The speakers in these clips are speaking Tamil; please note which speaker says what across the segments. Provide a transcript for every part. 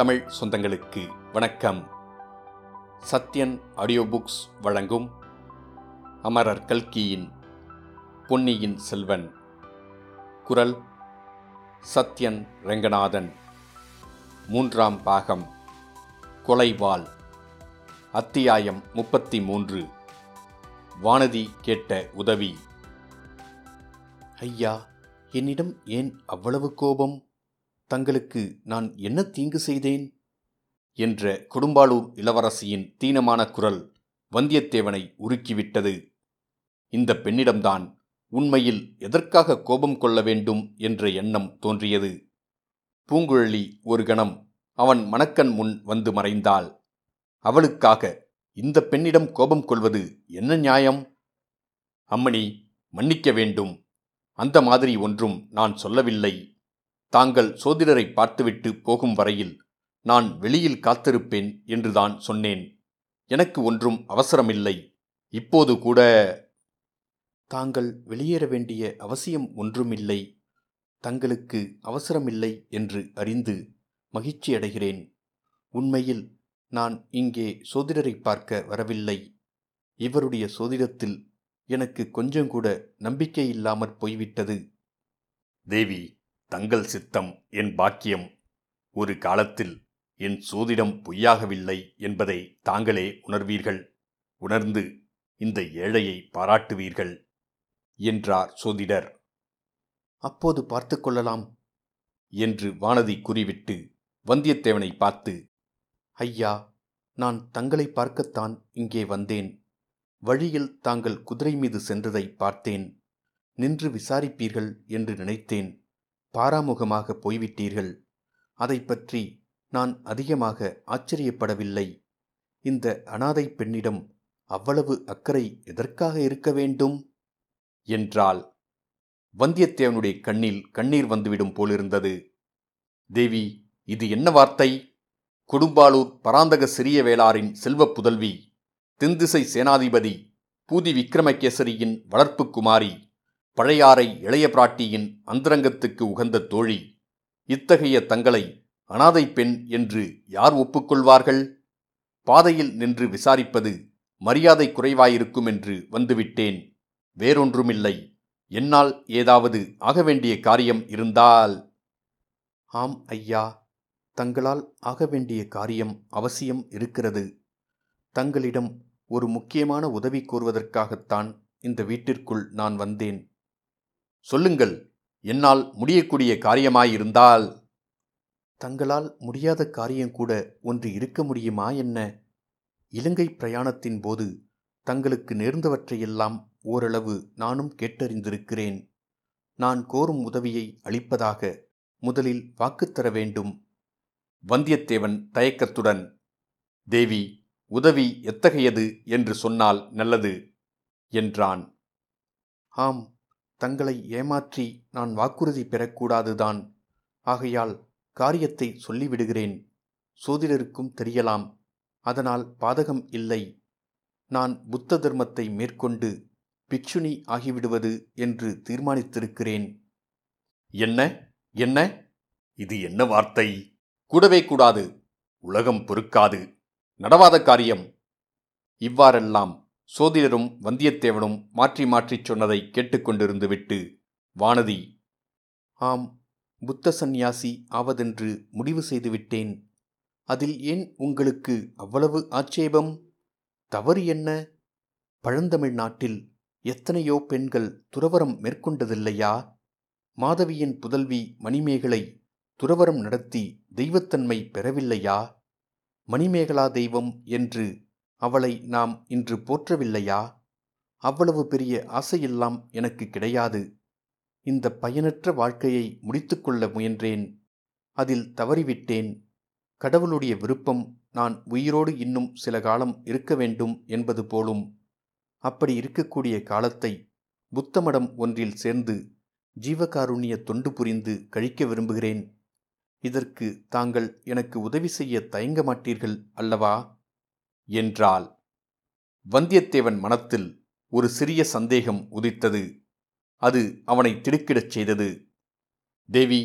Speaker 1: தமிழ் சொந்தங்களுக்கு வணக்கம். சத்யன் ஆடியோ புக்ஸ் வழங்கும் அமரர் கல்கியின் பொன்னியின் செல்வன். குரல் சத்யன் ரெங்கநாதன். மூன்றாம் பாகம். கொலைவாள். அத்தியாயம் முப்பத்தி மூன்று வானதி கேட்ட உதவி. ஐயா என்னிடம் ஏன் அவ்வளவு கோபம்? தங்களுக்கு நான் என்ன தீங்கு செய்தேன்? என்ற கொடும்பாளூர் இளவரசியின் தீனமான குரல் வந்தியத்தேவனை உருக்கிவிட்டது. இந்த பெண்ணிடம்தான் உண்மையில் எதற்காக கோபம் கொள்ள வேண்டும் என்ற எண்ணம் தோன்றியது. பூங்குழலி ஒரு கணம் அவன் மணக்கண் முன் வந்து மறைந்தாள். அவளுக்காக இந்த பெண்ணிடம் கோபம் கொள்வது என்ன நியாயம்? அம்மணி மன்னிக்க வேண்டும். அந்த மாதிரி ஒன்றும் நான் சொல்லவில்லை. தாங்கள் சோதிடரை பார்த்துவிட்டு போகும் வரையில் நான் வெளியில் காத்திருப்பேன் என்றுதான் சொன்னேன். எனக்கு ஒன்றும் அவசரமில்லை. இப்போது கூட தாங்கள் வெளியேற வேண்டிய அவசியம் ஒன்றுமில்லை. தங்களுக்கு அவசரமில்லை என்று அறிந்து மகிழ்ச்சியடைகிறேன். உண்மையில் நான் இங்கே சோதிடரை பார்க்க வரவில்லை. இவருடைய சோதிடத்தில் எனக்கு கொஞ்சம் கூட நம்பிக்கை இல்லாமற் போய்விட்டது. தேவி தங்கள் சித்தம் என் பாக்கியம். ஒரு காலத்தில் என் சோதிடம் பொய்யாகவில்லை என்பதை தாங்களே உணர்வீர்கள். உணர்ந்து இந்த ஏழையை பாராட்டுவீர்கள் என்றார் சோதிடர். அப்போது பார்த்து கொள்ளலாம் என்று வானதி கூறிவிட்டு வந்தியத்தேவனை பார்த்து ஐயா நான் தங்களை பார்க்கத்தான் இங்கே வந்தேன். வழியில் தாங்கள் குதிரை மீது சென்றதை பார்த்தேன். நின்று விசாரிப்பீர்கள் என்று நினைத்தேன். பாராமுகமாக போய்விட்டீர்கள். அதை பற்றி நான் அதிகமாக ஆச்சரியப்படவில்லை. இந்த அனாதை பெண்ணிடம் அவ்வளவு அக்கறை எதற்காக இருக்க வேண்டும்? என்றால் வந்தியத்தேவனுடைய கண்ணில் கண்ணீர் வந்துவிடும் போலிருந்தது. தேவி இது என்ன வார்த்தை? கொடும்பாளூர் பராந்தக சிறிய வேளாரின் செல்வப் புதல்வி தென்திசை சேனாதிபதி பூதி விக்ரமகேசரியின் வளர்ப்பு குமாரி. பழையாறை இளைய பிராட்டியின் அந்தரங்கத்துக்கு உகந்த தோழி இத்தகைய தங்களை அனாதை பெண் என்று யார் ஒப்புக்கொள்வார்கள்? பாதையில் நின்று விசாரிப்பது மரியாதை குறைவாயிருக்கும் என்று வந்துவிட்டேன். வேறொன்றுமில்லை. என்னால் ஏதாவது ஆக வேண்டிய காரியம் இருந்தால். ஆம் ஐயா தங்களால் ஆக வேண்டிய காரியம் அவசியம் இருக்கிறது. தங்களிடம் ஒரு முக்கியமான உதவி கோருவதற்காகத்தான் இந்த வீட்டிற்குள் நான் வந்தேன். சொல்லுங்கள் என்னால் முடியக்கூடிய காரியமாயிருந்தால். தங்களால் முடியாத காரியம் கூட ஒன்று இருக்க முடியுமா என்ன? இலங்கை பிரயாணத்தின் போது தங்களுக்கு நேர்ந்தவற்றையெல்லாம் ஓரளவு நானும் கேட்டறிந்திருக்கிறேன். நான் கோரும் உதவியை அளிப்பதாக முதலில் வாக்குத்தர வேண்டும். வந்தியத்தேவன் தயக்கத்துடன் தேவி உதவி எத்தகையது? என்று சொன்னால் நல்லது என்றான். ஆம் தங்களை ஏமாற்றி நான் வாக்குறுதி பெறக்கூடாதுதான். ஆகையால் காரியத்தை சொல்லிவிடுகிறேன். சோதிடருக்கும் தெரியலாம். அதனால் பாதகம் இல்லை. நான் புத்த தர்மத்தை மேற்கொண்டு பிக்ஷுனி ஆகிவிடுவது என்று தீர்மானித்திருக்கிறேன். என்ன? என்ன? இது என்ன வார்த்தை? கூடவே கூடாது. உலகம் பொறுக்காது. நடவாத காரியம். இவ்வாறெல்லாம் சோதிடரும் வந்தியத்தேவனும் மாற்றி மாற்றிச் சொன்னதை கேட்டுக்கொண்டிருந்து விட்டு வானதி ஆம் புத்த சந்நியாசி ஆவதென்று முடிவு செய்துவிட்டேன். அதில் ஏன் உங்களுக்கு அவ்வளவு ஆட்சேபம்? தவறு என்ன? பழந்தமிழ் நாட்டில் எத்தனையோ பெண்கள் துறவரம் மேற்கொண்டதில்லையா? மாதவியின் புதல்வி மணிமேகலை துறவரம் நடத்தி தெய்வத்தன்மை பெறவில்லையா? மணிமேகலா தெய்வம் என்று அவளை நாம் இன்று போற்றவில்லையா? அவ்வளவு பெரிய ஆசையெல்லாம் எனக்கு கிடையாது. இந்த பயனற்ற வாழ்க்கையை முடித்துக்கொள்ள முயன்றேன். அதில் தவறிவிட்டேன். கடவுளுடைய விருப்பம் நான் உயிரோடு இன்னும் சில காலம் இருக்க வேண்டும் என்பது போலும். அப்படி இருக்கக்கூடிய காலத்தை புத்தமடம் ஒன்றில் சேர்ந்து ஜீவகாருண்ய தொண்டு புரிந்து கழிக்க விரும்புகிறேன். இதற்கு தாங்கள் எனக்கு உதவி செய்ய தயங்க மாட்டீர்கள் அல்லவா? என்றாள். வந்தியத்தேவன் மனத்தில் ஒரு சிறிய சந்தேகம் உதித்தது. அது அவனை திடுக்கிடச் செய்தது. தேவி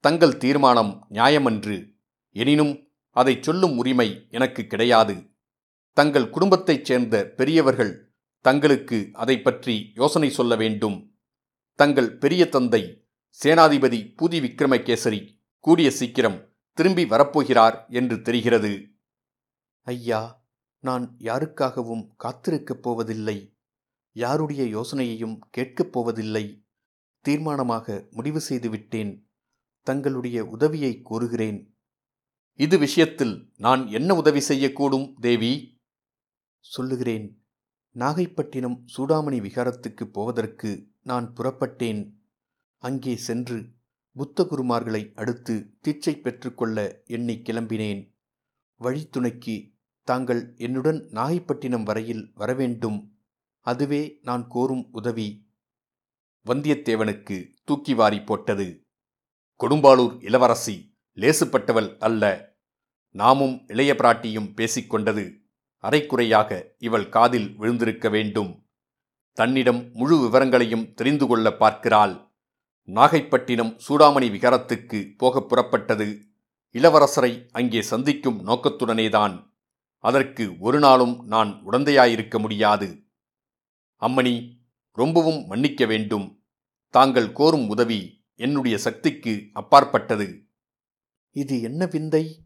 Speaker 1: தங்கள் தீர்மானம் நியாயமன்று. எனினும் அதை சொல்லும் உரிமை எனக்கு கிடையாது. தங்கள் குடும்பத்தைச் சேர்ந்த பெரியவர்கள் தங்களுக்கு அதை பற்றி யோசனை சொல்ல வேண்டும். தங்கள் பெரிய தந்தை சேனாதிபதி பூதி விக்ரமகேசரி கூடிய சீக்கிரம் திரும்பி வரப்போகிறார் என்று தெரிகிறது. ஐயா நான் யாருக்காகவும் காத்திருக்கப் போவதில்லை. யாருடைய யோசனையையும் கேட்கப் போவதில்லை. தீர்மானமாக முடிவு செய்துவிட்டேன். தங்களுடைய உதவியை கோருகிறேன். இது விஷயத்தில் நான் என்ன உதவி செய்யக்கூடும் தேவி? சொல்லுகிறேன். நாகைப்பட்டினம் சூடாமணி விகாரத்துக்கு போவதற்கு நான் புறப்பட்டேன். அங்கே சென்று புத்தகுருமார்களை அடுத்து தீட்சை பெற்றுக்கொள்ள எண்ணி கிளம்பினேன். வழித்துணைக்கு தாங்கள் என்னுடன் நாகைப்பட்டினம் வரையில் வரவேண்டும். அதுவே நான் கோரும் உதவி. வந்தியத்தேவனுக்கு தூக்கி வாரி போட்டது. கொடும்பாளூர் இளவரசி லேசுப்பட்டவள் அல்ல. நாமும் இளைய பிராட்டியும் பேசிக்கொண்டது அரைக்குறையாக இவள் காதில் விழுந்திருக்க வேண்டும். தன்னிடம் முழு விவரங்களையும் தெரிந்து கொள்ள பார்க்கிறாள். நாகைப்பட்டினம் சூடாமணி விகாரத்துக்கு போகப் புறப்பட்டது. இளவரசரை அங்கே சந்திக்கும் நோக்கத்துடனேதான். அதற்கு ஒரு நாளும் நான் உடந்தையாயிருக்க முடியாது. அம்மணி ரொம்பவும் மன்னிக்க வேண்டும். தாங்கள் கோரும் உதவி என்னுடைய சக்திக்கு அப்பாற்பட்டது. இது என்ன விந்தை?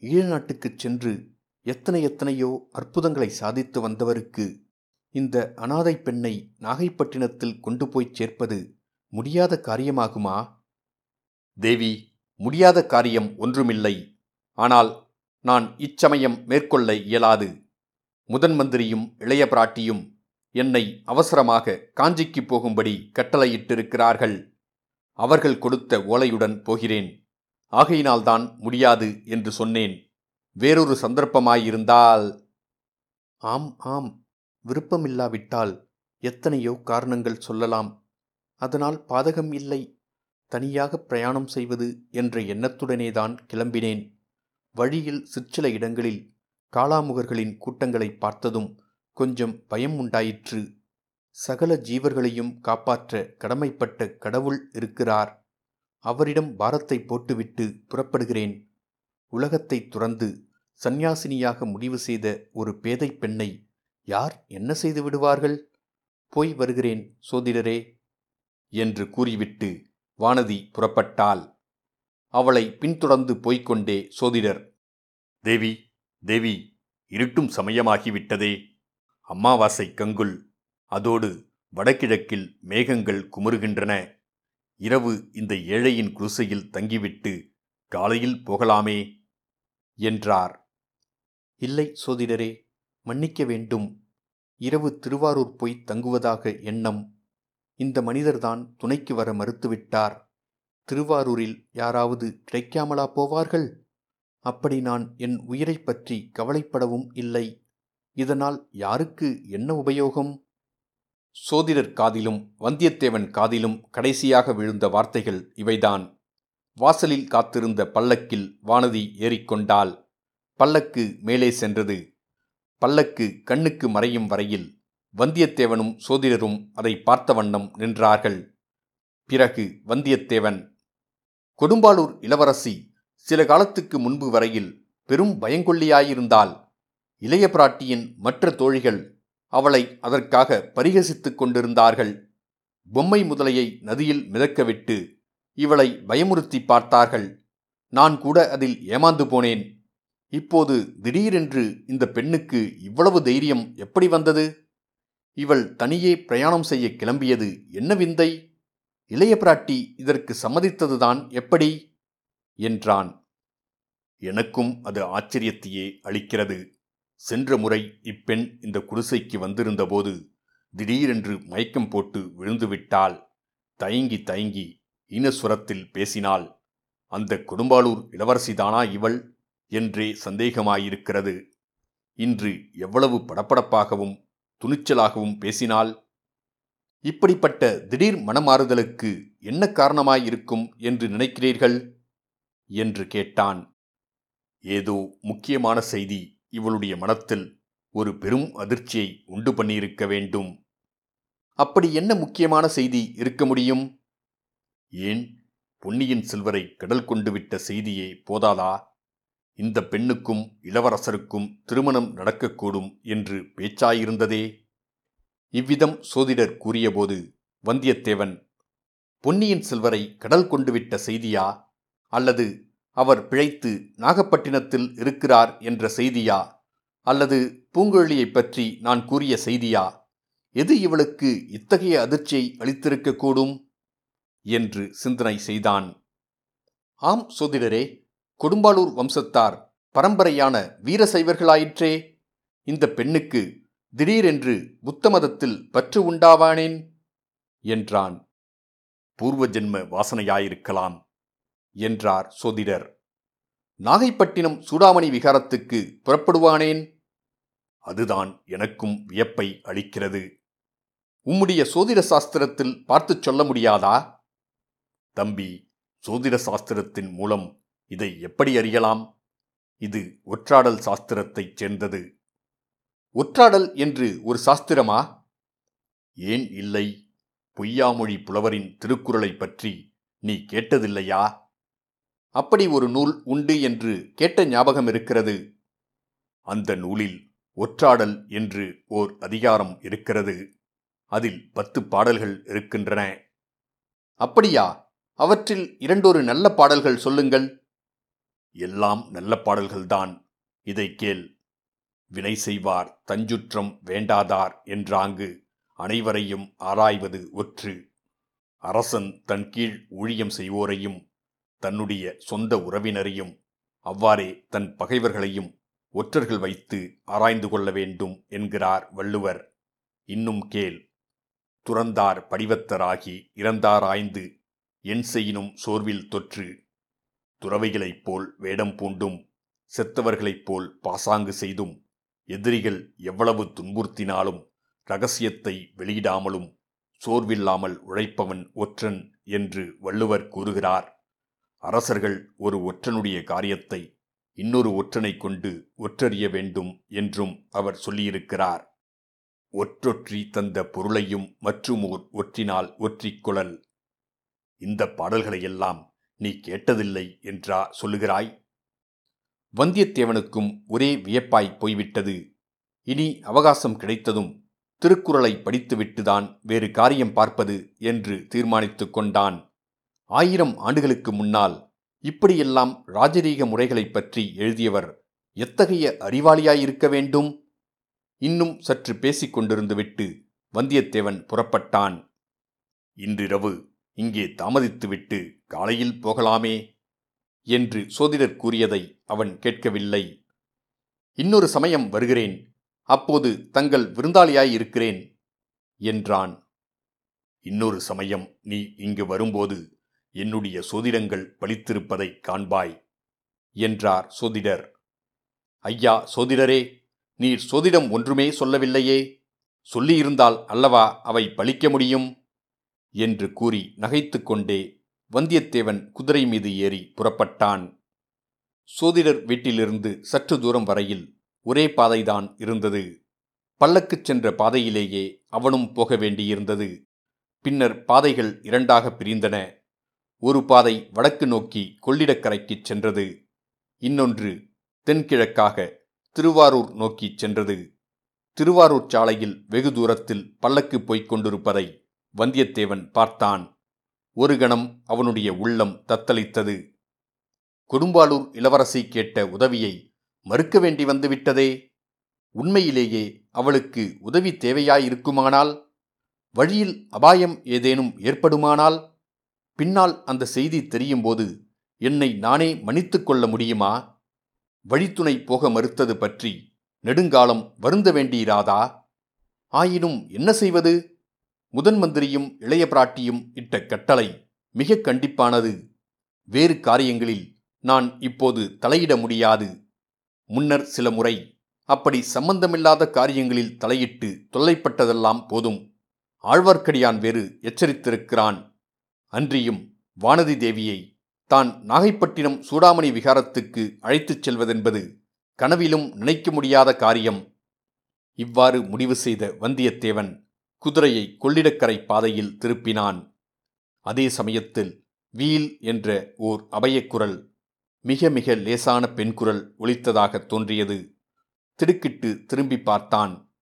Speaker 1: ஈழநாட்டுக்குச் சென்று எத்தனை எத்தனையோ அற்புதங்களை சாதித்து வந்தவருக்கு இந்த அனாதை பெண்ணை நாகைப்பட்டினத்தில் கொண்டு போய் சேர்ப்பது முடியாத காரியமாகுமா? தேவி முடியாத காரியம் ஒன்றுமில்லை. ஆனால் நான் இச்சமயம் மேற்கொள்ள இயலாது. முதன் மந்திரியும் இளைய பிராட்டியும் என்னை அவசரமாக காஞ்சிக்கு போகும்படி கட்டளையிட்டிருக்கிறார்கள். அவர்கள் கொடுத்த ஓலையுடன் போகிறேன். ஆகையினால்தான் முடியாது என்று சொன்னேன். வேறொரு சந்தர்ப்பமாயிருந்தால். ஆம் ஆம். விருப்பமில்லாவிட்டால் எத்தனையோ காரணங்கள் சொல்லலாம். அதனால் பாதகம் இல்லை. தனியாக பிரயாணம் செய்வது என்ற எண்ணத்துடனேதான் கிளம்பினேன். வழியில் சிற்சில இடங்களில் காளாமுகர்களின் கூட்டங்களை பார்த்ததும் கொஞ்சம் பயம் உண்டாயிற்று. சகல ஜீவர்களையும் காப்பாற்ற கடமைப்பட்ட கடவுள் இருக்கிறார். அவரிடம் பாரத்தை போட்டுவிட்டு புறப்படுகிறேன். உலகத்தை துறந்து சந்நியாசினியாக முடிவு செய்த ஒரு பேதை பெண்ணை யார் என்ன செய்து விடுவார்கள்? போய் வருகிறேன் சோதிடரே என்று கூறிவிட்டு வானதி புறப்பட்டாள். அவளை பின்தொடர்ந்து போய்க்கொண்டே சோதிடர் தேவி தேவி இருட்டும் சமயமாகிவிட்டதே. அமாவாசை கங்குல். அதோடு வடகிழக்கில் மேகங்கள் குமுறுகின்றன. இரவு இந்த ஏழையின் குருசையில் தங்கிவிட்டு காலையில் போகலாமே என்றார். இல்லை சோதிடரே மன்னிக்க வேண்டும். இரவு திருவாரூர் போய் தங்குவதாக எண்ணம். இந்த மனிதர்தான் துணைக்கு வர மறுத்துவிட்டார். திருவாரூரில் யாராவது கிடைக்காமலா போவார்கள்? அப்படி நான் என் உயிரைப் பற்றி கவலைப்படவும் இல்லை. இதனால் யாருக்கு என்ன உபயோகம்? சோதிடர் காதிலும் வந்தியத்தேவன் காதிலும் கடைசியாக விழுந்த வார்த்தைகள் இவைதான். வாசலில் காத்திருந்த பல்லக்கில் வானதி ஏறிக்கொண்டால் பல்லக்கு மேலே சென்றது. பல்லக்கு கண்ணுக்கு மறையும் வரையில் வந்தியத்தேவனும் சோதிடரும் அதை பார்த்த வண்ணம் நின்றார்கள். பிறகு வந்தியத்தேவன் கொடும்பாளூர் இளவரசி சில காலத்துக்கு முன்பு வரையில் பெரும் பயங்கொல்லியாயிருந்தால் இளைய பிராட்டியின் மற்ற தோழிகள் அவளை அதற்காக பரிகசித்துக் கொண்டிருந்தார்கள். பொம்மை முதலையை நதியில் மிதக்கவிட்டு இவளை பயமுறுத்தி பார்த்தார்கள். நான் கூட அதில் ஏமாந்து போனேன். இப்போது திடீரென்று இந்த பெண்ணுக்கு இவ்வளவு தைரியம் எப்படி வந்தது? இவள் தனியே பிரயாணம் செய்ய கிளம்பியது என்ன விந்தை? இளைய பிராட்டி இதற்கு சம்மதித்ததுதான் எப்படி? என்றான். எனக்கும் அது ஆச்சரியத்தையே அளிக்கிறது. சென்ற முறை இப்பெண் இந்த குடிசைக்கு வந்திருந்தபோது திடீரென்று மயக்கம் போட்டு விழுந்துவிட்டாள். தயங்கி தயங்கி ஈனஸ்வரத்தில் பேசினாள். அந்த கொடும்பாளூர் இளவரசிதானா இவள்? என்றே சந்தேகமாயிருக்கிறது. இன்று எவ்வளவு படப்படப்பாகவும் துணிச்சலாகவும் பேசினாள். இப்படிப்பட்ட திடீர் மனமாறுதலுக்கு என்ன காரணமாயிருக்கும் என்று நினைக்கிறீர்கள்? என்று கேட்டான். ஏதோ முக்கியமான செய்தி இவளுடைய மனத்தில் ஒரு பெரும் அதிர்ச்சியை உண்டு பண்ணியிருக்க வேண்டும். அப்படி என்ன முக்கியமான செய்தி இருக்க முடியும்? ஏன் பொன்னியின் செல்வரை கடல் கொண்டு விட்ட செய்தியே போதாதா? இந்த பெண்ணுக்கும் இளவரசருக்கும் திருமணம் நடக்கக்கூடும் என்று பேச்சாயிருந்ததே? இவ்விதம் சோதிடர் கூறியபோது வந்தியத்தேவன் பொன்னியின் செல்வரை கடல் கொண்டுவிட்ட செய்தியா? அல்லது அவர் பிழைத்து நாகப்பட்டினத்தில் இருக்கிறார் என்ற செய்தியா? அல்லது பூங்கொழியைப் பற்றி நான் கூறிய செய்தியா? எது இவளுக்கு இத்தகைய அதிர்ச்சியை அளித்திருக்கக்கூடும் என்று சிந்தனை செய்தான். ஆம் சோதிடரே கொடும்பாளூர் வம்சத்தார் பரம்பரையான வீரசைவர்களாயிற்றே இந்த பெண்ணுக்கு திடீரென்று புத்த மதத்தில் பற்று உண்டாவானேன்? என்றான். பூர்வ ஜென்ம வாசனையாயிருக்கலாம் என்றார் சோதிடர். நாகைப்பட்டினம் சூடாமணி விகாரத்துக்கு புறப்படுவானேன்? அதுதான் எனக்கும் வியப்பை அளிக்கிறது. உம்முடைய சோதிட சாஸ்திரத்தில் பார்த்துச் சொல்ல முடியாதா? தம்பி சோதிட சாஸ்திரத்தின் மூலம் இதை எப்படி அறியலாம்? இது ஒற்றாடல் சாஸ்திரத்தைச் சேர்ந்தது. ஒற்றாடல் என்று ஒரு சாஸ்திரமா? ஏன் இல்லை? பொய்யாமொழி புலவரின் திருக்குறளை பற்றி நீ கேட்டதில்லையா? அப்படி ஒரு நூல் உண்டு என்று கேட்ட ஞாபகம் இருக்கிறது. அந்த நூலில் ஒற்றாடல் என்று ஓர் அதிகாரம் இருக்கிறது. அதில் பத்து பாடல்கள் இருக்கின்றன. அப்படியா? அவற்றில் இரண்டொரு நல்ல பாடல்கள் சொல்லுங்கள். எல்லாம் நல்ல பாடல்கள்தான். இதை கேள். வினை செய்வார் தஞ்சுற்றம் வேண்டாதார் என்றாங்கு அனைவரையும் ஆராய்வது ஒற்று. அரசன் தன் கீழ் ஊழியம் செய்வோரையும் தன்னுடைய சொந்த உறவினரையும் அவ்வாறே தன் பகைவர்களையும் ஒற்றர்கள் வைத்து ஆராய்ந்து கொள்ள வேண்டும் என்கிறார் வள்ளுவர். இன்னும் கேள். துறந்தார் படிவத்தராகி இறந்தாராய்ந்து என் செய்யினும் சோர்வில் தொற்று. துறவைகளைப் போல் வேடம் பூண்டும் செத்தவர்களைப் போல் பாசாங்கு செய்தும் எதிரிகள் எவ்வளவு துன்புறுத்தினாலும் ரகசியத்தை வெளியிடாமலும் சோர்வில்லாமல் உழைப்பவன் ஒற்றன் என்று வள்ளுவர் கூறுகிறார். அரசர்கள் ஒரு ஒற்றனுடைய காரியத்தை இன்னொரு ஒற்றனை கொண்டு ஒற்றறிய வேண்டும் என்றும் அவர் சொல்லியிருக்கிறார். ஒற்றொற்றி தந்த பொருளையும் மற்றுமோர் ஒற்றினால் ஒற்றிக்கொழல் இந்த பாடல்களையெல்லாம் நீ கேட்டதில்லை என்றா சொல்லுகிறாய்? வந்தியத்தேவனுக்கும் ஒரே வியப்பாய் போய்விட்டது. இனி அவகாசம் கிடைத்ததும் திருக்குறளை படித்துவிட்டுதான் வேறு காரியம் பார்ப்பது என்று தீர்மானித்துக் கொண்டான். ஆயிரம் ஆண்டுகளுக்கு முன்னால் இப்படியெல்லாம் ராஜரீக முறைகளைப் பற்றி எழுதியவர் எத்தகைய அறிவாளியாயிருக்க வேண்டும்? இன்னும் சற்று பேசிக் கொண்டிருந்துவிட்டு வந்தியத்தேவன் புறப்பட்டான். இன்றிரவு இங்கே தாமதித்துவிட்டு காலையில் போகலாமே. என்று சோதிடர் கூறியதை அவன் கேட்கவில்லை. இன்னொரு சமயம் வருகிறேன். அப்போது தங்கள் விருந்தாளியாயிருக்கிறேன் என்றான். இன்னொரு சமயம் நீ இங்கு வரும்போது என்னுடைய சோதிடங்கள் பலித்திருப்பதை காண்பாய் என்றார் சோதிடர். ஐயா சோதிடரே நீர் சோதிடம் ஒன்றுமே சொல்லவில்லையே. சொல்லியிருந்தால் அல்லவா அவை பலிக்க முடியும் என்று கூறி நகைத்துக்கொண்டே வந்தியத்தேவன் குதிரை மீது ஏறி புறப்பட்டான். சோதிடர் வீட்டிலிருந்து சற்று தூரம் வரையில் ஒரே பாதைதான் இருந்தது. பல்லக்குச் சென்ற பாதையிலேயே அவனும் போக வேண்டியிருந்தது. பின்னர் பாதைகள் இரண்டாக பிரிந்தன. ஒரு பாதை வடக்கு நோக்கி கொள்ளிடக்கரைக்குச் சென்றது. இன்னொன்று தென்கிழக்காக திருவாரூர் நோக்கிச் சென்றது. திருவாரூர் சாலையில் வெகு தூரத்தில் பல்லக்கு போய்க் கொண்டிருப்பதை வந்தியத்தேவன் பார்த்தான். ஒரு கணம் அவனுடைய உள்ளம் தத்தளித்தது. கொடும்பாளூர் இளவரசி கேட்ட உதவியை மறுக்க வேண்டி வந்துவிட்டதே? உண்மையிலேயே அவளுக்கு உதவி தேவையாயிருக்குமானால்? வழியில் அபாயம் ஏதேனும் ஏற்படுமானால்? பின்னால் அந்த செய்தி தெரியும்போது என்னை நானே மன்னித்து கொள்ள முடியுமா? வழித்துணை போக மறுத்தது பற்றி நெடுங்காலம் வருந்த வேண்டியிராதா ஆயினும் என்ன செய்வது? முதன் மந்திரியும் இளைய பிராட்டியும் இட்ட கட்டளை மிக கண்டிப்பானது. வேறு காரியங்களில் நான் இப்போது தலையிட முடியாது. முன்னர் சில முறை அப்படி சம்பந்தமில்லாத காரியங்களில் தலையிட்டு தொல்லைப்பட்டதெல்லாம் போதும். ஆழ்வார்க்கடியான் வேறு எச்சரித்திருக்கிறான். அன்றியும் வானதி தேவியை தான் நாகைப்பட்டினம் சூடாமணி விகாரத்துக்கு அழைத்துச் செல்வதென்பது கனவிலும் நினைக்க முடியாத காரியம். இவ்வாறு முடிவு செய்த வந்தியத்தேவன் குதிரையை கொள்ளிடக்கரை பாதையில் திருப்பினான். அதே சமயத்தில் வீல் என்ற ஓர் அபயக்குரல் மிக மிக லேசான பெண்குரல் ஒலித்ததாக தோன்றியது. திடுக்கிட்டு திரும்பி பார்த்தான்.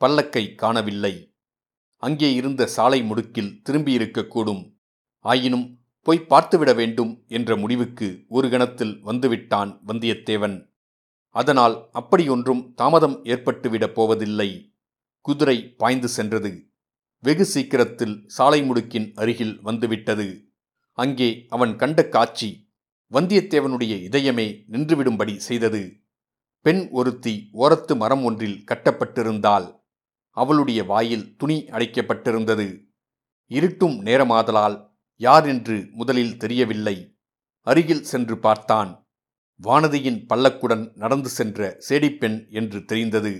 Speaker 1: பல்லக்கை காணவில்லை. அங்கே இருந்த சாலை முடுக்கில் திரும்பியிருக்கக்கூடும் ஆயினும் போய் பார்த்துவிட வேண்டும் என்ற முடிவுக்கு ஒரு கணத்தில் வந்துவிட்டான் வந்தியத்தேவன். அதனால் அப்படியொன்றும் தாமதம் ஏற்பட்டுவிடப் போவதில்லை. குதிரை பாய்ந்து சென்றது. வெகு சீக்கிரத்தில் சாலை முடுக்கின் அருகில் வந்துவிட்டது. அங்கே அவன் கண்ட காட்சி வந்தியத்தேவனுடைய இதயமே நின்றுவிடும்படி செய்தது. பெண் ஒருத்தி ஓரத்து மரம் ஒன்றில் கட்டப்பட்டிருந்தாள். அவளுடைய வாயில் துணி அடைக்கப்பட்டிருந்தது. இருட்டும் நேரமாதலால் யார் என்று முதலில் தெரியவில்லை. அருகில் சென்று பார்த்தான். வானதியின் பல்லக்குடன் நடந்து சென்ற சேடிப்பெண் என்று தெரிந்தது.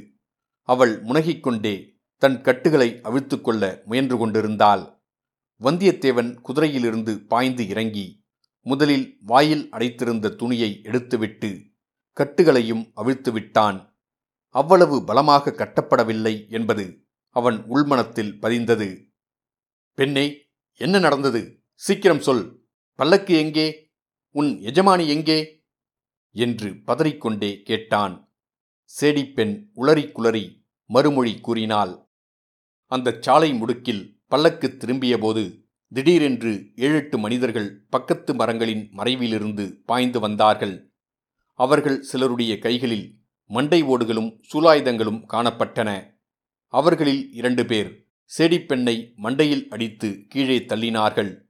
Speaker 1: அவள் முனகிக்கொண்டே தன் கட்டுகளை அவிழ்த்துக்கொள்ள முயன்று கொண்டிருந்தாள். வந்தியத்தேவன் குதிரையிலிருந்து பாய்ந்து இறங்கி முதலில் வாயில் அடைத்திருந்த துணியை எடுத்துவிட்டு கட்டுகளையும் அவிழ்த்து விட்டான். அவ்வளவு பலமாக கட்டப்படவில்லை என்பது அவன் உள்மனத்தில் பதிந்தது. பெண்ணே என்ன நடந்தது? சீக்கிரம் சொல். பல்லக்கு எங்கே? உன் எஜமானி எங்கே? என்று பதறிக்கொண்டே கேட்டான். சேடிப்பெண் உளறி குளறி மறுமொழி கூறினாள். அந்தச் சாலை முடுக்கில் பல்லக்கு திரும்பியபோது திடீரென்று ஏழெட்டு மனிதர்கள் பக்கத்து மரங்களின் மறைவிலிருந்து பாய்ந்து வந்தார்கள். அவர்கள் சிலருடைய கைகளில் மண்டை ஓடுகளும் சூலாயுதங்களும் காணப்பட்டன. அவர்களில் இரண்டு பேர் சேடிப்பெண்ணை மண்டையில் அடித்து கீழே தள்ளினார்கள்.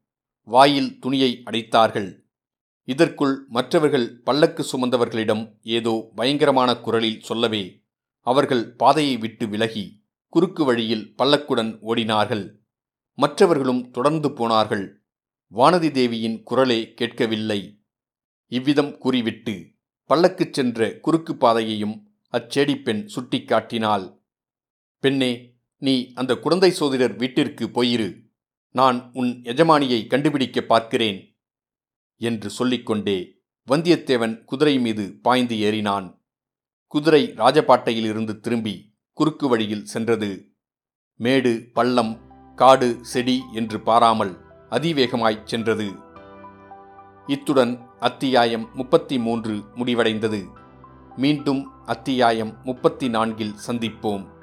Speaker 1: வாயில் துணியை அடைத்தார்கள். இதற்குள் மற்றவர்கள் பல்லக்கு சுமந்தவர்களிடம் ஏதோ பயங்கரமான குரலில் சொல்லவே அவர்கள் பாதையை விட்டு விலகி குறுக்கு வழியில் பல்லக்குடன் ஓடினார்கள். மற்றவர்களும் தொடர்ந்து போனார்கள். வானதி தேவியின் குரலே கேட்கவில்லை. இவ்விதம் கூறிவிட்டு பல்லக்குச் சென்ற குறுக்கு பாதையையும் அச்செடிப்பெண் சுட்டிக்காட்டினாள் பெண்ணே நீ அந்த குழந்தை சோதிடர் வீட்டிற்கு போயிரு. நான் உன் எஜமானியை கண்டுபிடிக்க பார்க்கிறேன் என்று சொல்லிக்கொண்டே வந்தியத்தேவன் குதிரை மீது பாய்ந்து ஏறினான். குதிரை ராஜபாட்டையிலிருந்து திரும்பி குறுக்கு வழியில் சென்றது. மேடு பள்ளம் காடு செடி என்று பாராமல் அதிவேகமாய்ச் சென்றது. இத்துடன் அத்தியாயம் முப்பத்தி மூன்று முடிவடைந்தது. மீண்டும் அத்தியாயம் முப்பத்தி நான்கில் சந்திப்போம்.